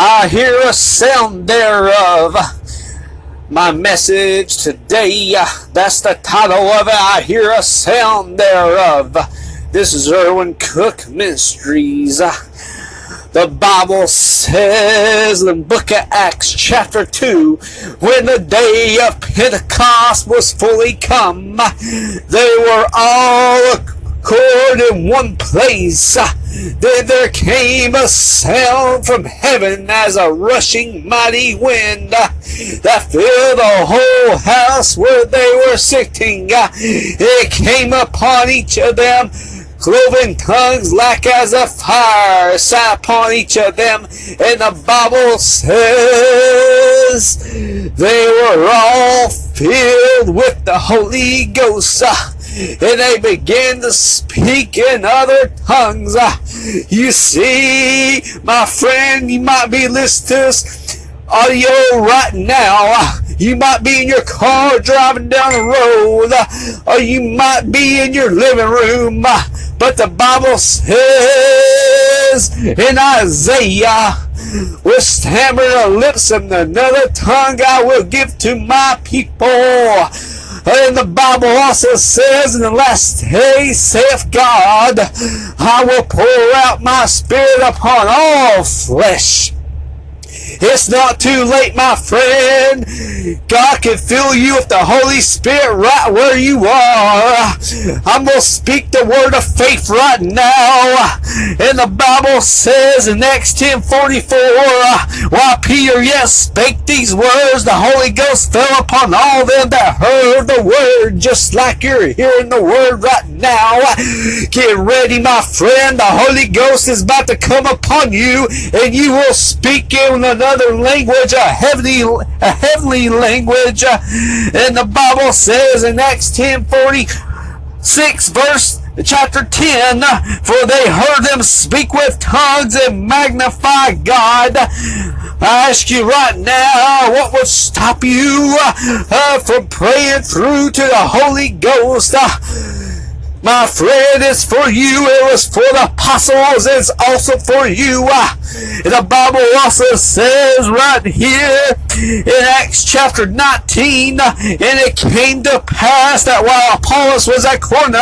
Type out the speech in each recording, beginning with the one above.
I hear a sound thereof. My message today, that's the title of it. I hear a sound thereof. This is Erwin Cook Ministries. The Bible says in the book of Acts, chapter 2, when the day of Pentecost was fully come, they were all accord in one place. Uh, then there came a sound from heaven as a rushing mighty wind uh, that filled the whole house where they were sitting. Uh, it came upon each of them cloven tongues like as a fire sat upon each of them. And the Bible says they were all filled with the Holy Ghost and they began to speak in other tongues. Ah, you see, my friend, you might be listening to this audio right now. Ah, you might be in your car driving down the road, ah, or you might be in your living room. But the Bible says in Isaiah, with stammering lips and another tongue I will give to my people. And the Bible also says in the last days, saith God, I will pour out my spirit upon all flesh. It's not too late, my friend. God can fill you with the Holy Spirit right where you are. I'm going to speak the word of faith right now. And the Bible says in Acts 10:44, while Peter yet spake these words, the Holy Ghost fell upon all them that heard the word, just like you're hearing the word right now. Get ready, my friend. The Holy Ghost is about to come upon you, and you will speak in another language, a heavenly, a heavenly language. And the Bible says in Acts 10 46 verse chapter 10, for they heard them speak with tongues and magnify God. I ask you right now, what would stop you uh, from praying through to the Holy Ghost? Uh, my friend, it's for you. It was for the apostles. It's also for you. Uh, the Bible also says right here in Acts chapter 19, uh, and it came to pass that while Apollos was at Corinth,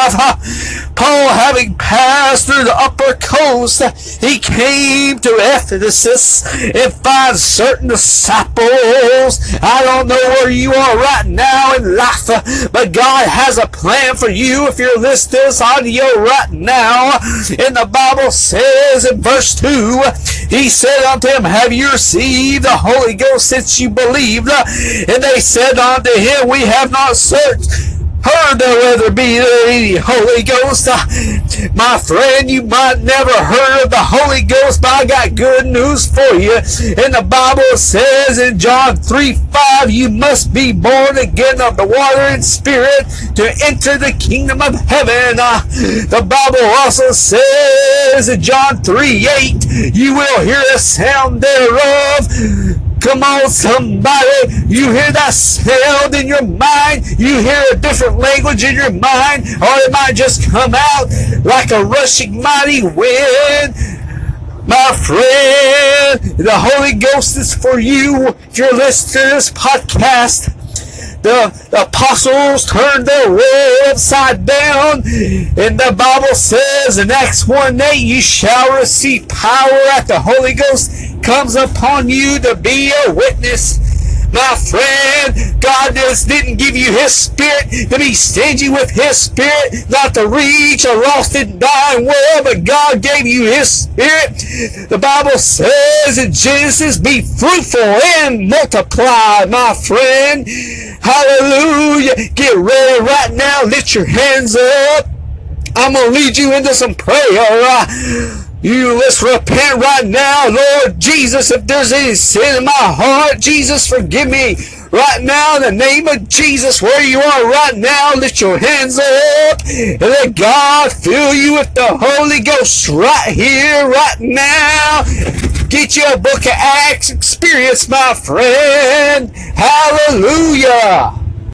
Paul having passed through the upper coast, he came to Ephesus and found certain disciples. I don't know where you are right now in life, but God has a plan for you if you're listening this audio right now. And the Bible says in verse 2, He said unto him, Have you received the Holy Ghost since you believed? And they said unto him, We have not searched heard of whether be the Holy Ghost. Uh, my friend, you might never heard of the Holy Ghost, but I got good news for you. And the Bible says in John 3 5, you must be born again of the water and spirit to enter the kingdom of heaven. Uh, the Bible also says in John 3 8, you will hear a sound thereof Come on, somebody. You hear that sound in your mind. You hear a different language in your mind. Or it might just come out like a rushing mighty wind. My friend, the Holy Ghost is for you. If you're listening to this podcast, the, the apostles turned their world upside down. And the Bible says in Acts 1 8, you shall receive power at the Holy Ghost comes upon you to be a witness my friend, God just didn't give you His Spirit to be stingy with His Spirit, not to reach a lost and dying world, but God gave you His Spirit. The Bible says in Genesis, be fruitful and multiply, my friend. Hallelujah. Get ready right now. Lift your hands up. I'm going to lead you into some prayer. You let's repent right now, Lord Jesus. If there's any sin in my heart, Jesus, forgive me right now in the name of Jesus. Where you are right now, lift your hands up and let God fill you with the Holy Ghost right here, right now. Get you a book of Acts experience, my friend. Hallelujah.